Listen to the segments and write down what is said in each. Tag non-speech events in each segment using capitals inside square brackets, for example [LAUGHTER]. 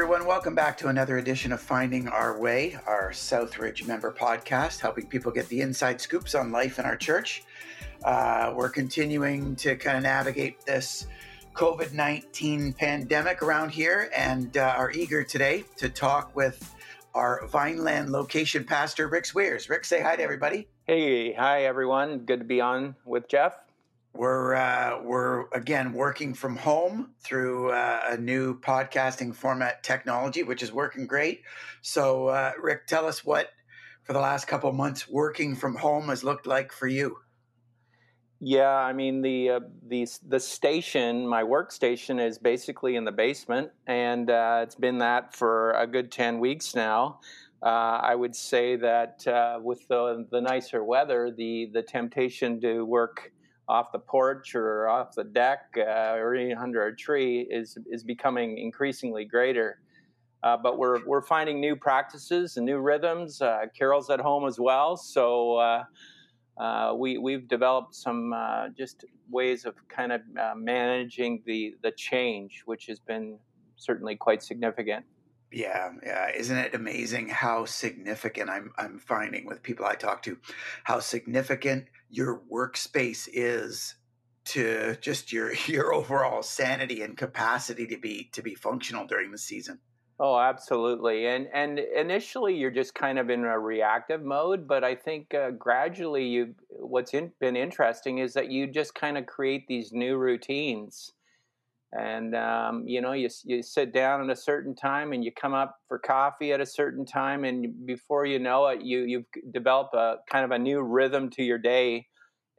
everyone. Welcome back to another edition of Finding Our Way, our Southridge member podcast, helping people get the inside scoops on life in our church. Uh, we're continuing to kind of navigate this COVID 19 pandemic around here and uh, are eager today to talk with our Vineland location pastor, Rick Zwiers. Rick, say hi to everybody. Hey, hi everyone. Good to be on with Jeff. We're uh, we're again working from home through uh, a new podcasting format technology, which is working great. So, uh, Rick, tell us what for the last couple months working from home has looked like for you. Yeah, I mean the uh, the the station, my workstation, is basically in the basement, and uh, it's been that for a good ten weeks now. Uh, I would say that uh, with the the nicer weather, the the temptation to work off the porch or off the deck uh, or under a tree is is becoming increasingly greater. Uh, but we're we're finding new practices and new rhythms. Uh, Carol's at home as well, so uh, uh, we we've developed some uh, just ways of kind of managing the the change, which has been certainly quite significant. Yeah, yeah. Isn't it amazing how significant I'm I'm finding with people I talk to, how significant your workspace is to just your [LAUGHS] your overall sanity and capacity to be to be functional during the season. Oh, absolutely. And and initially you're just kind of in a reactive mode, but I think uh, gradually you what's in, been interesting is that you just kind of create these new routines and um, you know you, you sit down at a certain time and you come up for coffee at a certain time and before you know it you you've developed a kind of a new rhythm to your day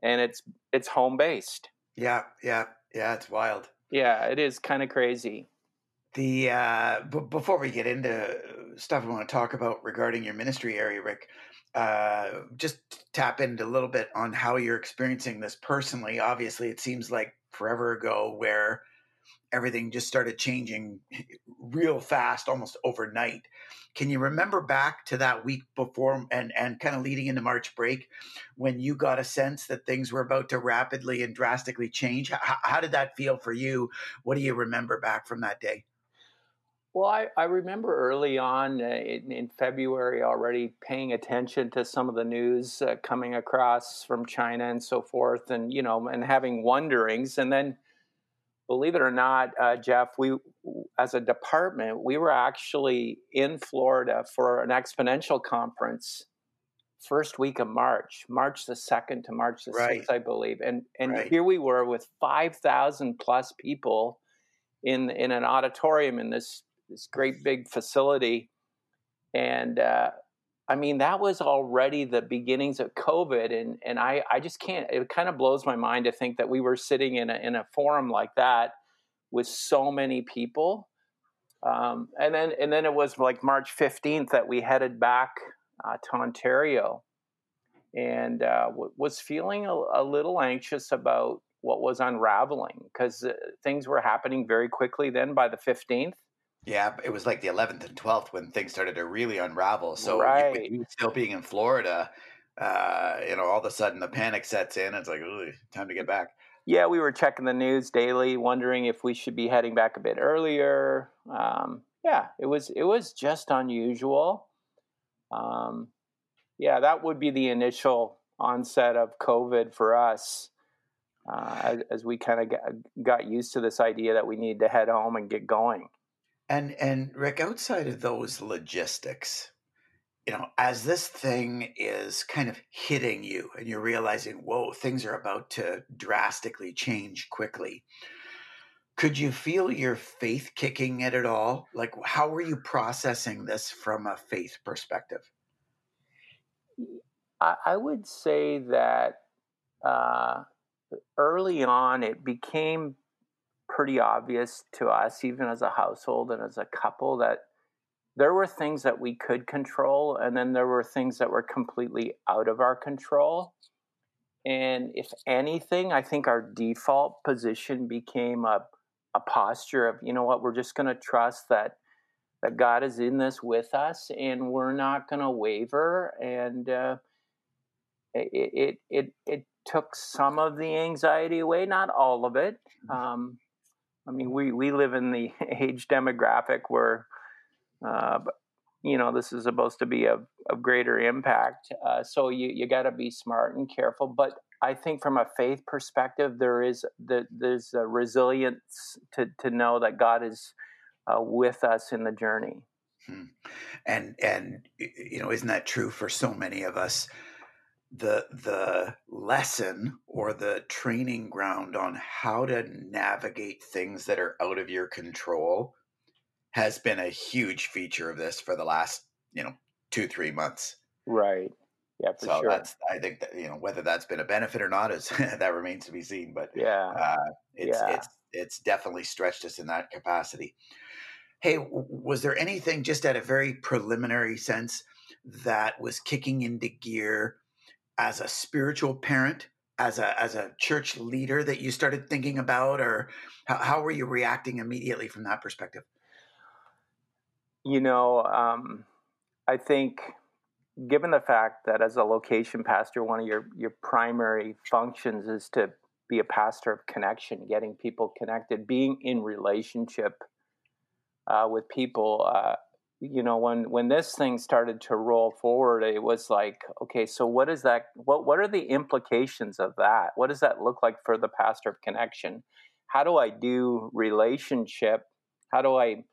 and it's it's home based yeah yeah yeah it's wild. Yeah it is kind of crazy. The uh, b- before we get into stuff i want to talk about regarding your ministry area rick uh, just tap into a little bit on how you're experiencing this personally. Obviously it seems like forever ago where everything just started changing real fast, almost overnight. Can you remember back to that week before and, and kind of leading into March break when you got a sense that things were about to rapidly and drastically change? How, did that feel for you? What do you remember back from that day? Well, I, I remember early on uh, in, in, February already paying attention to some of the news uh, coming across from China and so forth, and you know, and having wonderings, and then believe it or not, uh, Jeff, we as a department we were actually in Florida for an exponential conference first week of March, March the second to March the sixth, I believe, and and right. here we were with five thousand plus people in in an auditorium in this this great big facility, and uh, I mean, that was already the beginnings of COVID, and and I I just can't. It kind of blows my mind to think that we were sitting in a in a forum like that with so many people, um, and then and then it was like March fifteenth that we headed back uh, to Ontario, and uh, w- was feeling a, a, little anxious about what was unraveling because uh, things were happening very quickly. Then by the fifteenth yeah, it was like the 11th and 12th when things started to really unravel. So right. you, you still being in Florida, uh, you know, all of a sudden the panic sets in. It's like, time to get back. Yeah, we were checking the news daily, wondering if we should be heading back a bit earlier. Um, yeah, it was it was just unusual. Um, yeah, that would be the initial onset of COVID for us. Uh, as, as, we kind of got, got used to this idea that we need to head home and get going. And and Rick, outside of those logistics, you know, as this thing is kind of hitting you and you're realizing, whoa, things are about to drastically change quickly. Could you feel your faith kicking it at all? Like, how were you processing this from a faith perspective? I, would say that uh, early on, it became pretty obvious to us, even as a household and as a couple, that there were things that we could control, and then there were things that were completely out of our control. And if anything, I think our default position became a, a posture of, you know what, we're just going to trust that that God is in this with us, and we're not going to waver. And uh, it, it it it took some of the anxiety away, not all of it. Mm-hmm. Um, I mean, we, we live in the [LAUGHS] age demographic where uh, you know this is supposed to be of, of greater impact. Uh, so you you got to be smart and careful. But I think from a faith perspective, there is the, there's a resilience to to know that God is uh, with us in the journey. Hmm. And and you know, isn't that true for so many of us? The the lesson or the training ground on how to navigate things that are out of your control has been a huge feature of this for the last you know two three months. Right. Yeah, for so sure. that's I think that you know whether that's been a benefit or not is [LAUGHS] that remains to be seen. But yeah, uh, it's yeah. it's it's definitely stretched us in that capacity. Hey, was there anything just at a very preliminary sense that was kicking into gear as a spiritual parent, as a as a church leader that you started thinking about, or how, how were you reacting immediately from that perspective? You know, um, I think given the fact that as a location pastor, one of your your primary functions is to be a pastor of connection, getting people connected, being in relationship uh, with people. Uh, you know, when when this thing started to roll forward, it was like, okay, so what is that? What what are the implications of that? What does that look like for the pastor of connection? How do I do relationship? How do I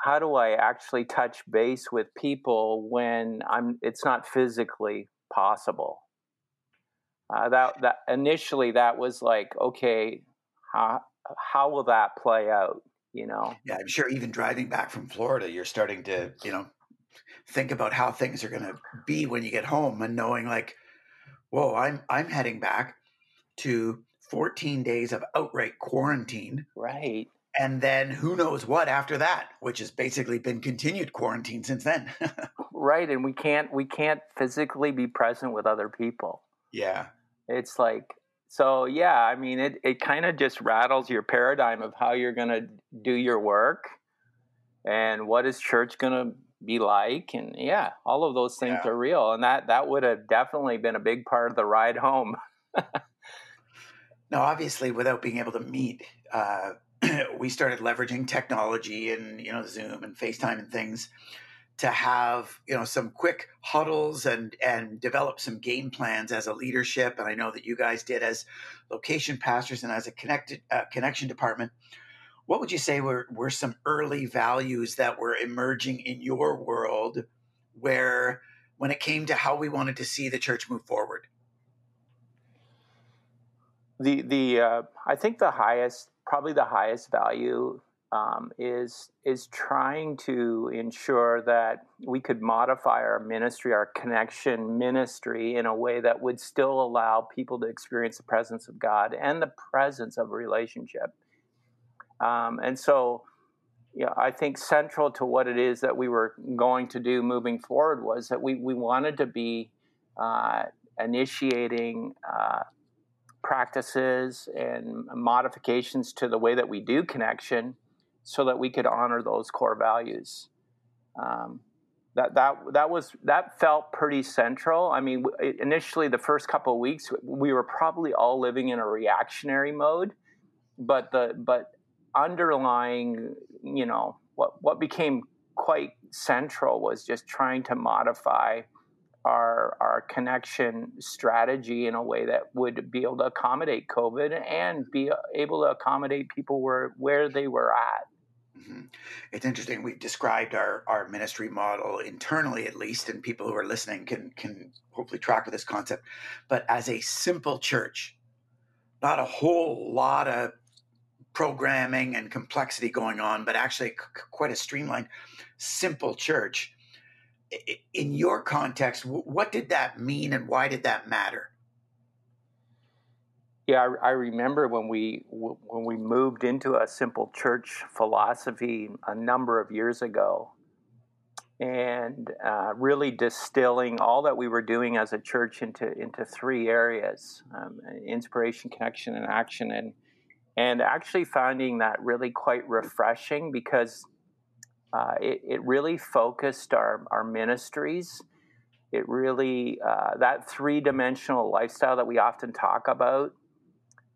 how do I actually touch base with people when I'm it's not physically possible? Uh, that that initially that was like, okay, how how will that play out? You know? Yeah i'm sure even driving back from florida you're starting to you know think about how things are going to be when you get home and knowing like whoa i'm i'm heading back to 14 days of outright quarantine. Right. And then who knows what after that which has basically been continued quarantine since then. [LAUGHS] Right and we can't we can't physically be present with other people. Yeah. It's like so yeah, I mean it it kind of just rattles your paradigm of how you're going to do your work and what is church going to be like and yeah, all of those things yeah. are real and that that would have definitely been a big part of the ride home. now obviously without being able to meet uh, [CLEARS THROAT] we started leveraging technology and you know Zoom and FaceTime and things to have you know some quick huddles and and develop some game plans as a leadership. And i know that you guys did as location pastors and as a connected uh, connection department. What would you say were, were some early values that were emerging in your world where when it came to how we wanted to see the church move forward? The the uh, i think the highest probably the highest value um, is is trying to ensure that we could modify our ministry, our connection ministry, in a way that would still allow people to experience the presence of God and the presence of a relationship. Um, and so, yeah, I think central to what it is that we were going to do moving forward was that we we wanted to be uh, initiating. Uh, practices and modifications to the way that we do connection so that we could honor those core values. Um, that that that was that felt pretty central. I mean, initially the first couple of weeks we were probably all living in a reactionary mode, but the but underlying, you know, what what became quite central was just trying to modify our our connection strategy in a way that would be able to accommodate COVID and be able to accommodate people where where they were at. Mm-hmm. It's interesting. We've described our, our ministry model internally, at least, and people who are listening can can hopefully track with this concept. But as a simple church, not a whole lot of programming and complexity going on, but actually c- quite a streamlined, simple church. In your context, what did that mean, and why did that matter? Yeah, I, I, remember when we when we moved into a simple church philosophy a number of years ago, and uh, really distilling all that we were doing as a church into into three areas: um, inspiration, connection, and action, and and actually finding that really quite refreshing because uh, it, it really focused our our ministries. It really uh, that three dimensional lifestyle that we often talk about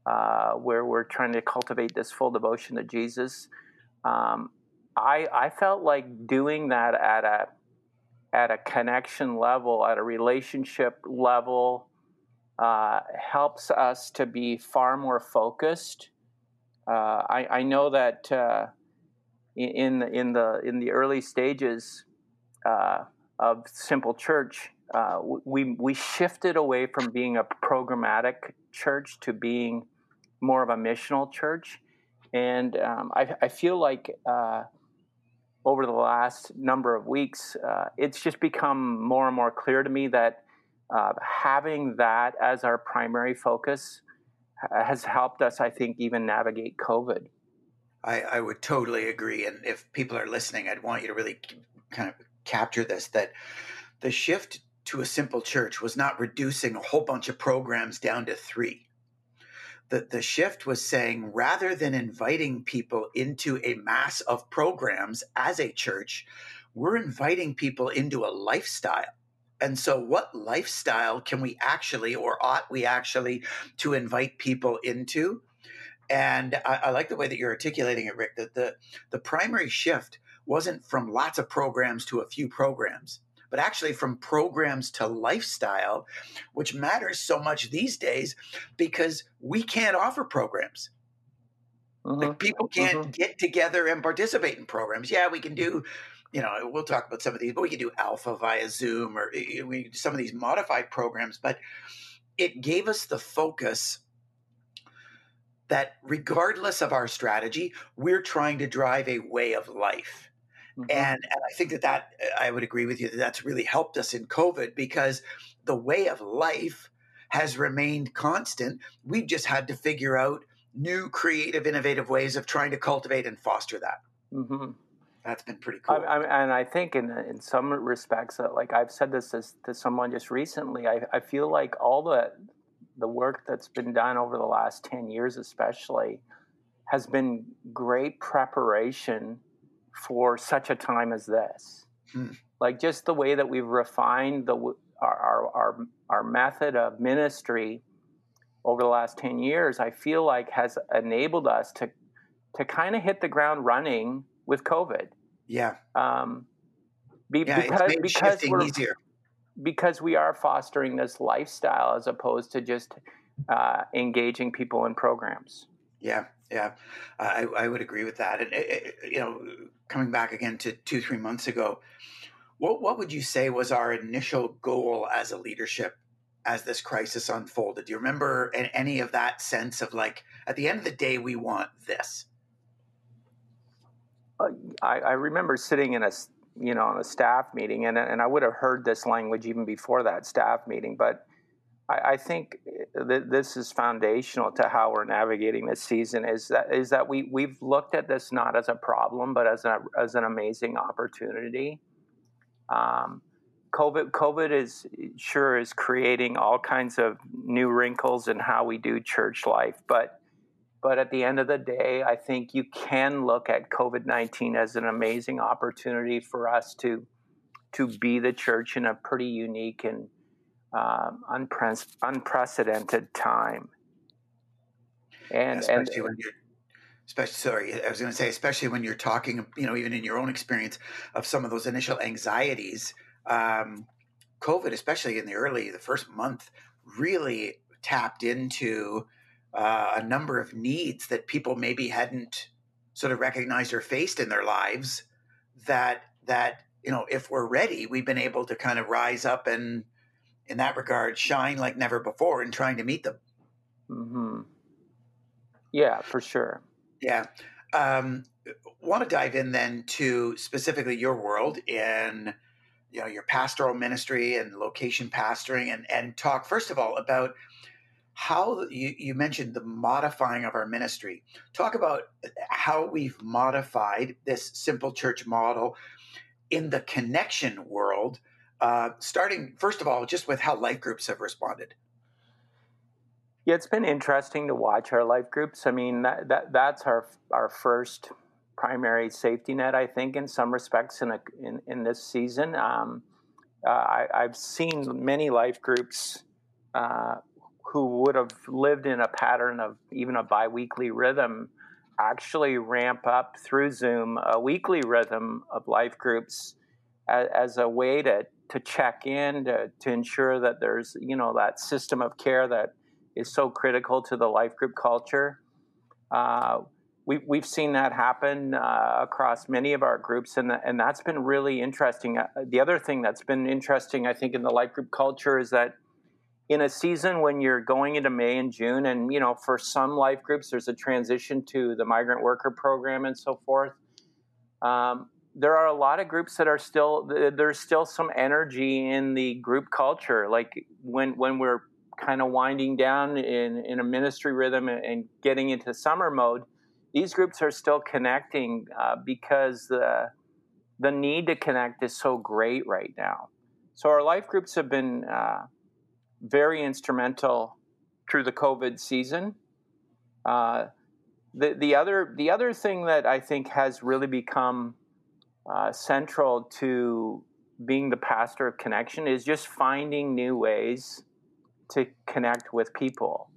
uh, where we're trying to cultivate this full devotion to Jesus. Um, I I felt like doing that at a at a connection level, at a relationship level, uh, helps us to be far more focused. Uh, I, I, know that uh, in in the in the early stages uh, of Simple Church, uh, we we shifted away from being a programmatic church to being more of a missional church, and um, I, I, feel like uh, over the last number of weeks, uh, it's just become more and more clear to me that uh, having that as our primary focus has helped us, I think, even navigate COVID. I, I would totally agree. And if people are listening, I'd want you to really kind of capture this that the shift to a simple church was not reducing a whole bunch of programs down to three. The, the shift was saying rather than inviting people into a mass of programs as a church, we're inviting people into a lifestyle. And so, what lifestyle can we actually, or ought we actually, to invite people into? And I, I, like the way that you're articulating it, Rick. That the the primary shift wasn't from lots of programs to a few programs, but actually from programs to lifestyle, which matters so much these days because we can't offer programs. Mm-hmm. Like people can't mm-hmm. get together and participate in programs. Yeah, we can do you know, we'll talk about some of these, but we can do alpha via Zoom or we some of these modified programs. But it gave us the focus that regardless of our strategy, we're trying to drive a way of life. Mm-hmm. And, and I think that that I would agree with you that that's really helped us in COVID because the way of life has remained constant. We've just had to figure out new, creative, innovative ways of trying to cultivate and foster that. Mm-hmm that's been pretty cool. I, I, and I think in in some respects, uh, like I've said this to, to someone just recently, I, I feel like all the the work that's been done over the last ten years, especially, has been great preparation for such a time as this. Hmm. Like just the way that we've refined the our, our our our method of ministry over the last 10 years i feel like has enabled us to to kind of hit the ground running with COVID. Yeah. Um, be, yeah because because we're easier. because we are fostering this lifestyle as opposed to just uh, engaging people in programs. Yeah, yeah, I, I would agree with that. And it, it, you know, coming back again to two three months ago, what what would you say was our initial goal as a leadership as this crisis unfolded? Do you remember any of that sense of like at the end of the day we want this? Uh, I, I, remember sitting in a you know on a staff meeting, and and I would have heard this language even before that staff meeting, but I, I think th- this is foundational to how we're navigating this season. Is that is that we we've looked at this not as a problem, but as a as an amazing opportunity. Um, COVID COVID is sure is creating all kinds of new wrinkles in how we do church life, but but at the end of the day, I think you can look at COVID 19 as an amazing opportunity for us to, to be the church in a pretty unique and um, unpre- unprecedented time. And, especially and, when you're, especially, sorry, I was going to say, especially when you're talking, you know, even in your own experience of some of those initial anxieties, um, COVID, especially in the early, the first month, really tapped into uh, a number of needs that people maybe hadn't sort of recognized or faced in their lives that that you know if we're ready we've been able to kind of rise up and in that regard shine like never before in trying to meet them mm-hmm. yeah for sure yeah um, want to dive in then to specifically your world in you know your pastoral ministry and location pastoring and and talk first of all about how you, you mentioned the modifying of our ministry. Talk about how we've modified this simple church model in the connection world, uh, starting first of all just with how life groups have responded. Yeah, it's been interesting to watch our life groups. I mean, that, that that's our our first primary safety net, I think, in some respects in a, in, in this season. Um, uh, I, have seen many life groups uh, who would have lived in a pattern of even a biweekly rhythm actually ramp up through Zoom a weekly rhythm of life groups as, as a way to to check in to, to ensure that there's you know that system of care that is so critical to the life group culture. Uh, we, we've seen that happen uh, across many of our groups, and, and that's been really interesting. Uh, the other thing that's been interesting, I think, in the life group culture is that in a season when you're going into May and June, and you know, for some life groups, there's a transition to the migrant worker program and so forth. Um, there are a lot of groups that are still there's still some energy in the group culture. Like when when we're kind of winding down in in a ministry rhythm and getting into summer mode, these groups are still connecting uh, because the the need to connect is so great right now. So our life groups have been uh, very instrumental through the COVID season. Uh, the the other the other thing that I think has really become uh, central to being the pastor of connection is just finding new ways to connect with people.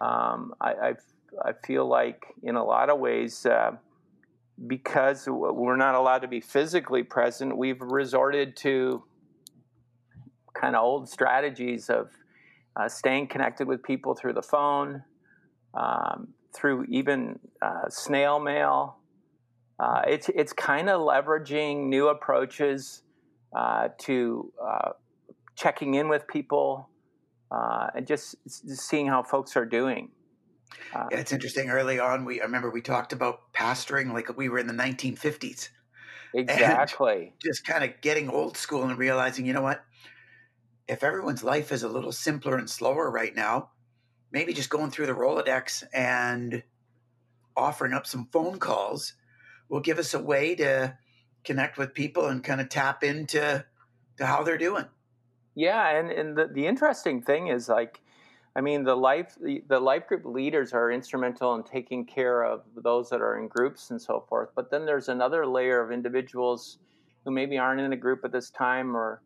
Um, I, I've I feel like in a lot of ways, uh, because we're not allowed to be physically present, we've resorted to kind of old strategies of uh, staying connected with people through the phone, um, through even uh, snail mail. Uh, it's it's kind of leveraging new approaches uh, to uh, checking in with people and just seeing how folks are doing. Uh, yeah, it's interesting. Early on, we I remember we talked about pastoring like we were in the 1950s. Exactly. just kind of getting old school and realizing, you know what? If everyone's life is a little simpler and slower right now, maybe just going through the Rolodex and offering up some phone calls will give us a way to connect with people and kind of tap into to how they're doing. Yeah, and, and the, the interesting thing is like I mean, the life the, the life group leaders are instrumental in taking care of those that are in groups and so forth. But then there's another layer of individuals who maybe aren't in a group at this time, or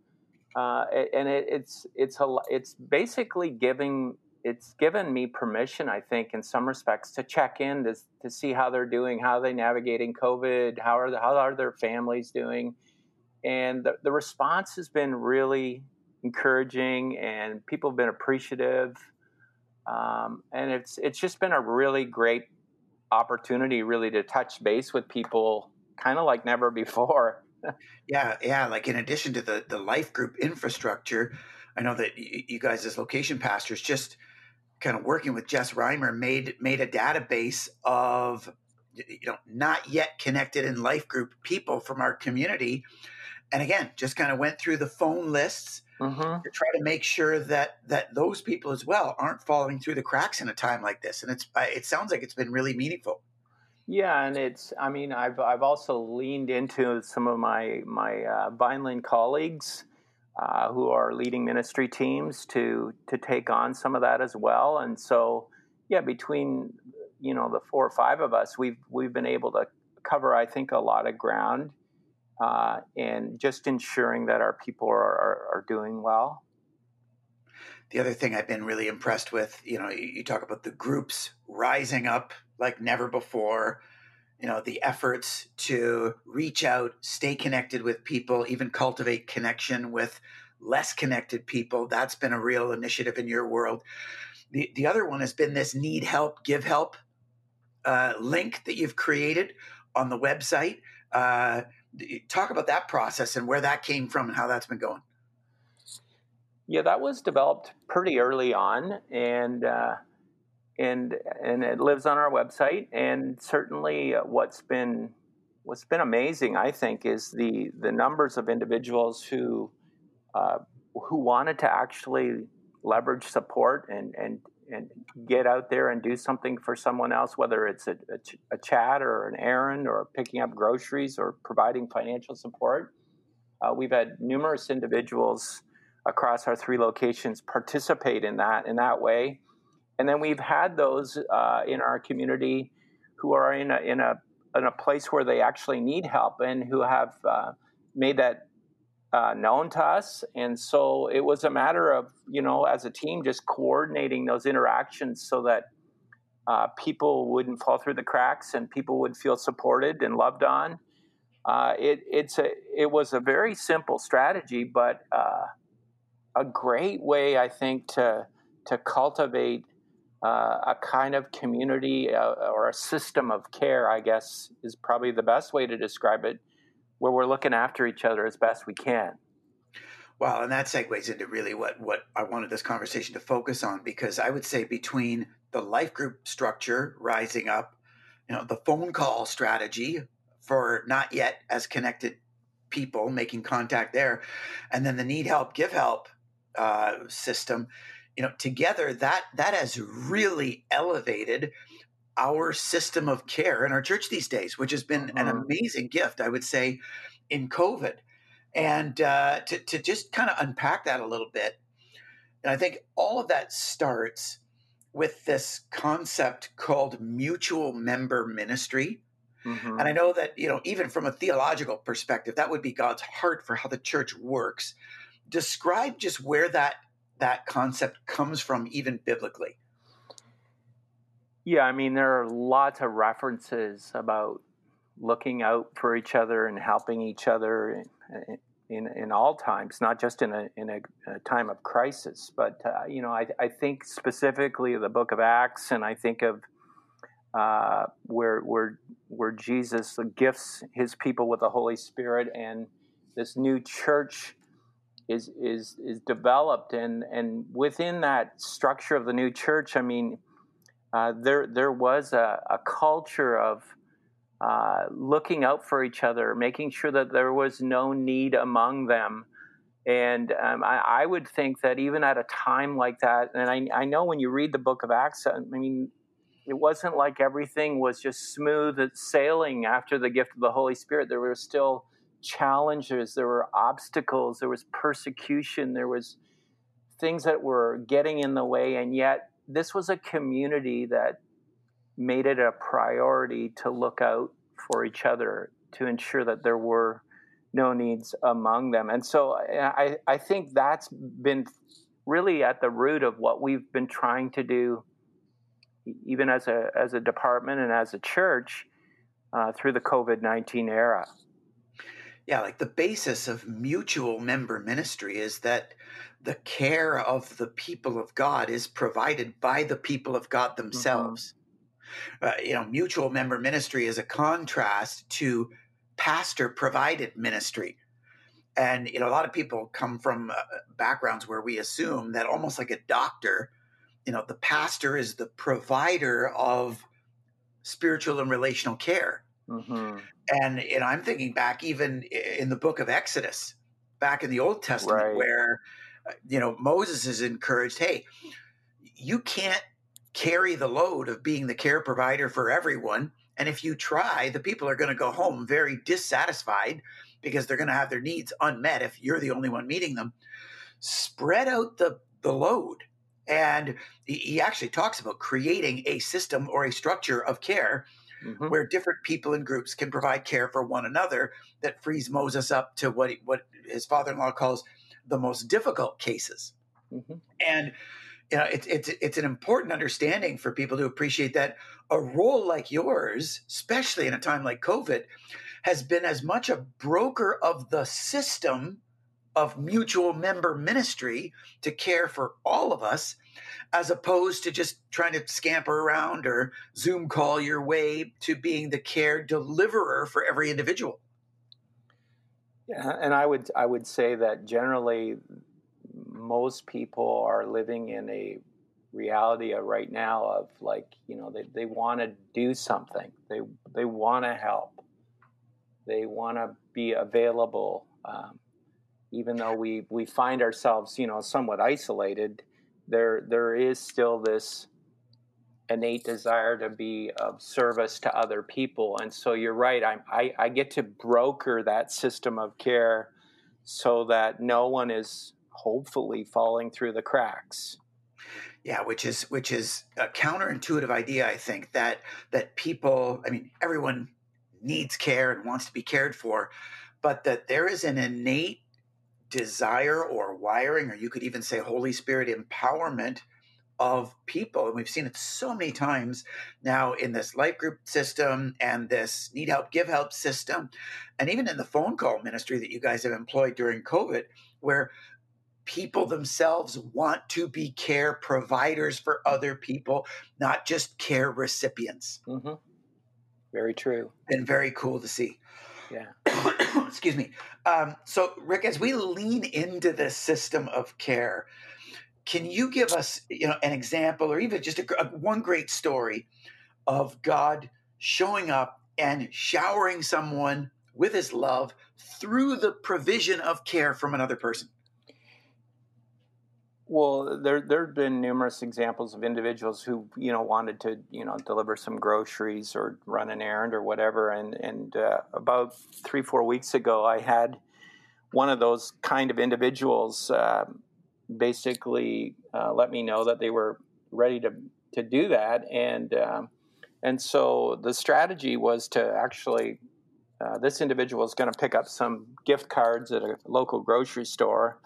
uh, and it, it's it's a it's basically giving it's given me permission, I think, in some respects, to check in to, to see how they're doing, how are they navigating COVID, how are the, how are their families doing, and the, the response has been really encouraging, and people have been appreciative um, and it's it's just been a really great opportunity, really, to touch base with people, kind of like never before. [LAUGHS] yeah, yeah. Like in addition to the the life group infrastructure, I know that you guys as location pastors just kind of working with Jess Reimer made made a database of you know not yet connected in life group people from our community and again just kind of went through the phone lists mm-hmm. to try to make sure that that those people as well aren't falling through the cracks in a time like this. And it's it sounds like it's been really meaningful. Yeah, and it's I mean I've I've also leaned into some of my my uh, Vineland colleagues. Uh, who are leading ministry teams to to take on some of that as well, and so yeah, between you know the four or five of us, we've we've been able to cover I think a lot of ground uh, and just ensuring that our people are, are, are, doing well. The other thing I've been really impressed with, you know, you, you talk about the groups rising up like never before, you know, the efforts to reach out, stay connected with people, even cultivate connection with less connected people. That's been a real initiative in your world. The, the other one has been this need help, give help uh, link that you've created on the website. Uh, talk about that process and where that came from and how that's been going. Yeah, that was developed pretty early on, and uh, and and it lives on our website. And certainly, what's been what's been amazing, I think, is the the numbers of individuals who uh, who wanted to actually leverage support and and and get out there and do something for someone else, whether it's a, a, a, chat or an errand or picking up groceries or providing financial support. Uh, we've had numerous individuals across our three locations participate in that in that way, and then we've had those uh, in our community who are in a, in a in a place where they actually need help and who have uh, made that uh, known to us. And so it was a matter of, you know, as a team, just coordinating those interactions so that uh, people wouldn't fall through the cracks and people would feel supported and loved on. Uh, it, it's a, it was a very simple strategy, but uh, a great way, I think, to, to cultivate a kind of community uh, or a system of care, I guess, is probably the best way to describe it, where we're looking after each other as best we can. Well, and that segues into really what, what I wanted this conversation to focus on because I would say between the life group structure rising up, you know, the phone call strategy for not yet as connected people making contact there, and then the need help, give help uh, system you know together that that has really elevated our system of care in our church these days which has been an mm-hmm. amazing gift i would say in covid and uh, to, to just kind of unpack that a little bit and i think all of that starts with this concept called mutual member ministry mm-hmm. and i know that you know even from a theological perspective that would be god's heart for how the church works describe just where that that concept comes from, even biblically. Yeah, I mean, there are lots of references about looking out for each other and helping each other in, in, in all times, not just in a, in a, a time of crisis. But, uh, you know, I, I think specifically of the book of Acts, and I think of uh, where, where, where Jesus gifts his people with the Holy Spirit and this new church is is is developed. And and within that structure of the new church i mean uh, there there was a, a culture of uh, looking out for each other making sure that there was no need among them. And um, I, I, would think that even at a time like that and I, I know when you read the book of acts i mean it wasn't like everything was just smooth sailing after the gift of the holy spirit. There was still challenges, there were obstacles, there was persecution, there was things that were getting in the way, and yet this was a community that made it a priority to look out for each other to ensure that there were no needs among them. And so I, I think that's been really at the root of what we've been trying to do, even as a, as a department and as a church, uh, through the COVID 19 era yeah, like the basis of mutual member ministry is that the care of the people of God is provided by the people of God mm-hmm. themselves. Mm-hmm. Uh, you know, mutual member ministry is a contrast to pastor provided ministry. And, you know, a lot of people come from uh, backgrounds where we assume that almost like a doctor, you know, the pastor is the provider of spiritual and relational care. Mm-hmm. And and I'm thinking back even in the book of Exodus, back in the Old Testament, right. where uh, you know Moses is encouraged, hey, you can't carry the load of being the care provider for everyone. And if you try, the people are going to go home very dissatisfied because they're going to have their needs unmet if you're the only one meeting them. Spread out the, the load. And he actually talks about creating a system or a structure of care mm-hmm. where different people and groups can provide care for one another that frees Moses up to what he, what his father-in-law calls the most difficult cases. Mm-hmm. And you know, it's it's it's an important understanding for people to appreciate that a role like yours, especially in a time like COVID, has been as much a broker of the system of mutual member ministry to care for all of us as opposed to just trying to scamper around or Zoom call your way to being the care deliverer for every individual. Yeah, and I would I would say that generally most people are living in a reality right now of like you know they, they want to do something they they want to help they want to be available um, even though we we find ourselves you know somewhat isolated there there is still this innate desire to be of service to other people. And so you're right I, I, I get to broker that system of care so that no one is hopefully falling through the cracks. Yeah which is which is a counterintuitive idea i think that that people i mean everyone needs care and wants to be cared for but that there is an innate desire or wiring, or you could even say Holy Spirit empowerment of people. And we've seen it so many times now in this life group system and this need help, give help system, and even in the phone call ministry that you guys have employed during COVID, where people themselves want to be care providers for other people, not just care recipients. Mm-hmm. Very true. And very cool to see. Yeah. [CLEARS THROAT] [LAUGHS] Excuse me. Um, so, Rick, as we lean into this system of care, can you give us, you know, an example or even just a, a, one great story of God showing up and showering someone with His love through the provision of care from another person? Well, there there have been numerous examples of individuals who you know wanted to you know deliver some groceries or run an errand or whatever, and and uh, about three four weeks ago, I had one of those kind of individuals uh, basically uh, let me know that they were ready to to do that, and um, and so the strategy was to actually. Uh, this individual is going to pick up some gift cards at a local grocery store,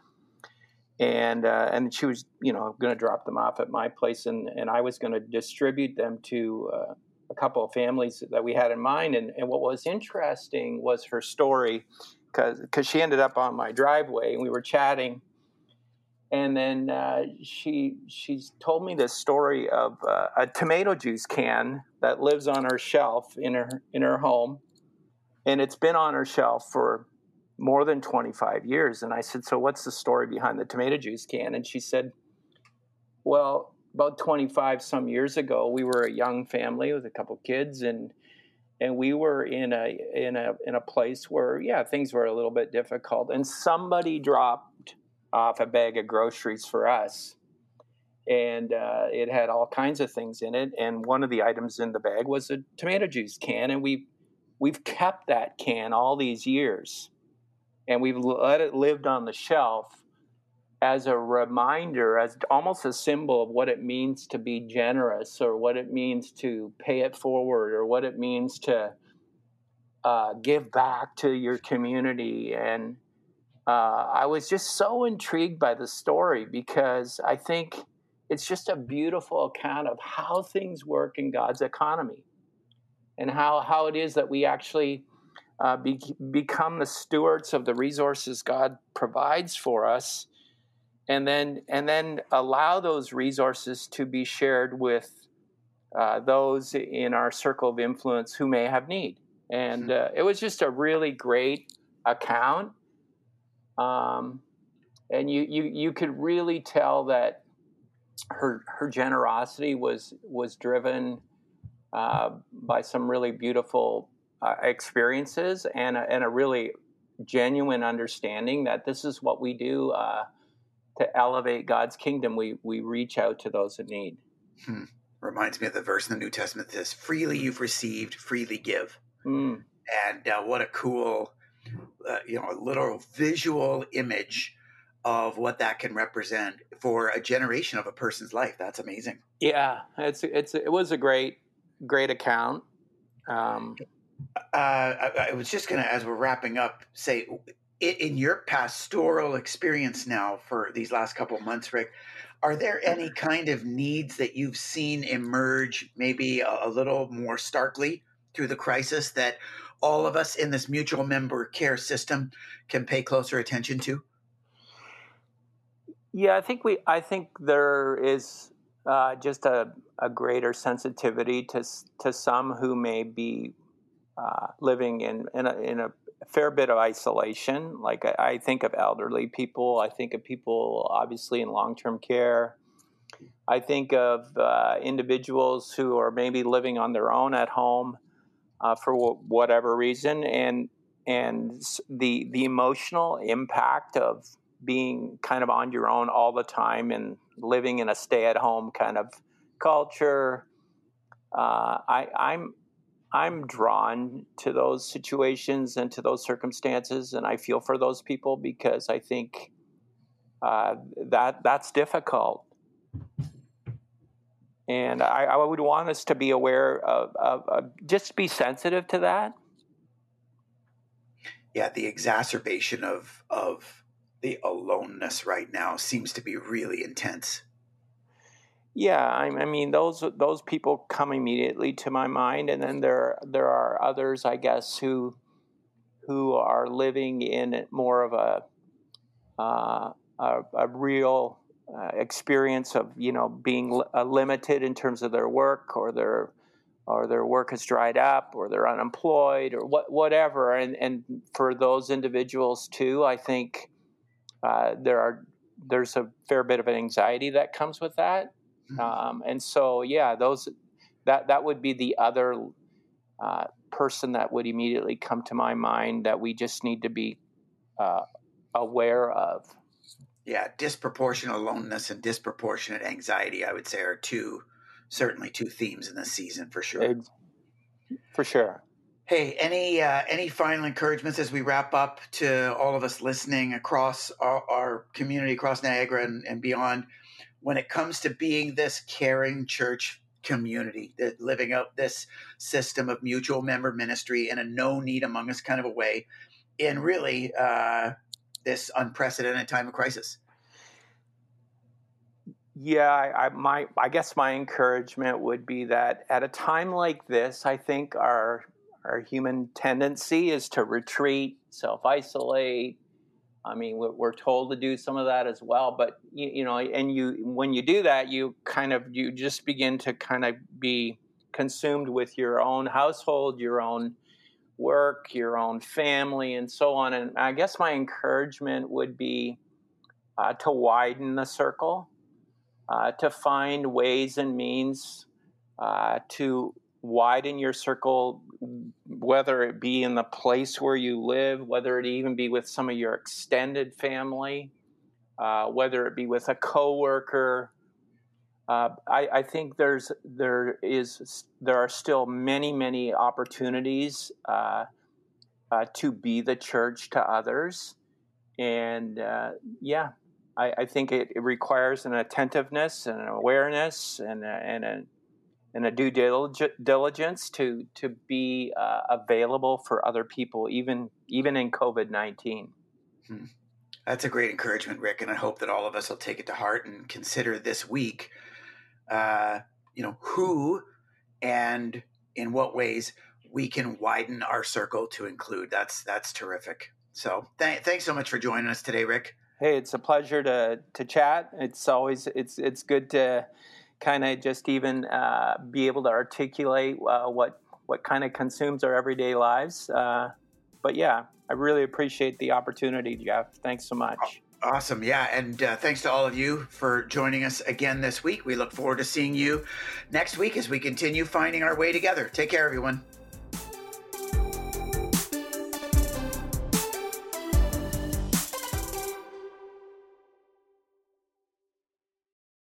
and uh, and she was you know going to drop them off at my place and and I was going to distribute them to uh, a couple of families that we had in mind. And and what was interesting was her story because because she ended up on my driveway and we were chatting. And then uh, she she's told me this story of uh, a tomato juice can that lives on her shelf in her in her home. And it's been on her shelf for more than 25 years. And I said, So what's the story behind the tomato juice can? And she said, Well, about 25 some years ago, we were a young family with a couple kids and and we were in a in a in a place where yeah things were a little bit difficult and somebody dropped off a bag of groceries for us and uh, it had all kinds of things in it and one of the items in the bag was a tomato juice can and we we've kept that can all these years and we've let it lived on the shelf as a reminder, as almost a symbol of what it means to be generous, or what it means to pay it forward, or what it means to uh, give back to your community. And uh, I was just so intrigued by the story because I think it's just a beautiful account of how things work in God's economy and how, how it is that we actually uh, be, become the stewards of the resources God provides for us, and then and then allow those resources to be shared with uh, those in our circle of influence who may have need. And hmm. uh, it was just a really great account, um, and you, you you could really tell that her her generosity was was driven uh, by some really beautiful uh, experiences and a, and a really genuine understanding that this is what we do uh, to elevate God's kingdom. We we reach out to those in need. Hmm. Reminds me of the verse in the New Testament that says, "Freely you've received, freely give." Mm. And uh, what a cool, uh, you know, literal visual image of what that can represent for a generation of a person's life. That's amazing. Yeah, it's it's it was a great great account. Um, uh, I, I, was just going to, as we're wrapping up, say in your pastoral experience now for these last couple of months, Rick, are there any kind of needs that you've seen emerge maybe a, a little more starkly through the crisis that all of us in this mutual member care system can pay closer attention to? Yeah, I think we. I think there is uh, just a, a greater sensitivity to to some who may be uh, living in in a, in a, fair bit of isolation. Like I, I, think of elderly people, I think of people obviously in long term care. I think of uh, individuals who are maybe living on their own at home uh, for w- whatever reason, and and the the emotional impact of being kind of on your own all the time and living in a stay at home kind of culture. Uh, I, I'm I'm drawn to those situations and to those circumstances, and I feel for those people because I think uh, that that's difficult. And I, I, would want us to be aware of, of, of, just be sensitive to that. Yeah, the exacerbation of of the aloneness right now seems to be really intense. Yeah, I, I, mean those those people come immediately to my mind, and then there there are others, I guess, who who are living in more of a uh, a, a, real uh, experience of you know being li- uh, limited in terms of their work or their or their work has dried up or they're unemployed or what, whatever and and for those individuals too I think uh, there are there's a fair bit of an anxiety that comes with that. Um, and so, yeah, those that that would be the other uh, person that would immediately come to my mind that we just need to be uh, aware of. Yeah, disproportionate aloneness and disproportionate anxiety, I would say, are two certainly two themes in this season for sure. For sure. Hey, any uh, any final encouragements as we wrap up to all of us listening across our, our community, across Niagara and, and beyond? When it comes to being this caring church community, that living out this system of mutual member ministry in a no need among us kind of a way, in really uh, this unprecedented time of crisis. Yeah, I, I, my I guess my encouragement would be that at a time like this, I think our our human tendency is to retreat, self isolate, I mean, we're told to do some of that as well, but you, you, know, and you when you do that, you kind of you just begin to kind of be consumed with your own household, your own work, your own family, and so on. And I guess my encouragement would be uh, to widen the circle, uh, to find ways and means uh, to widen your circle, whether it be in the place where you live, whether it even be with some of your extended family, uh, whether it be with a coworker. Uh, I, I, think there's there is there are still many many opportunities uh, uh to be the church to others, and uh, yeah, I, I think it, it, requires an attentiveness and an awareness and a, and a and a due diligence to to be uh, available for other people, even even in COVID nineteen. Hmm. That's a great encouragement, Rick, and I hope that all of us will take it to heart and consider this week, uh, you know, who and in what ways we can widen our circle to include. That's that's terrific. So th- thanks so much for joining us today, Rick. Hey, it's a pleasure to to chat. It's always it's it's good to kind of just even uh, be able to articulate uh, what what kind of consumes our everyday lives. Uh, but yeah, I really appreciate the opportunity, Jeff. Thanks so much. Awesome. Yeah. And uh, thanks to all of you for joining us again this week. We look forward to seeing you next week as we continue finding our way together. Take care, everyone.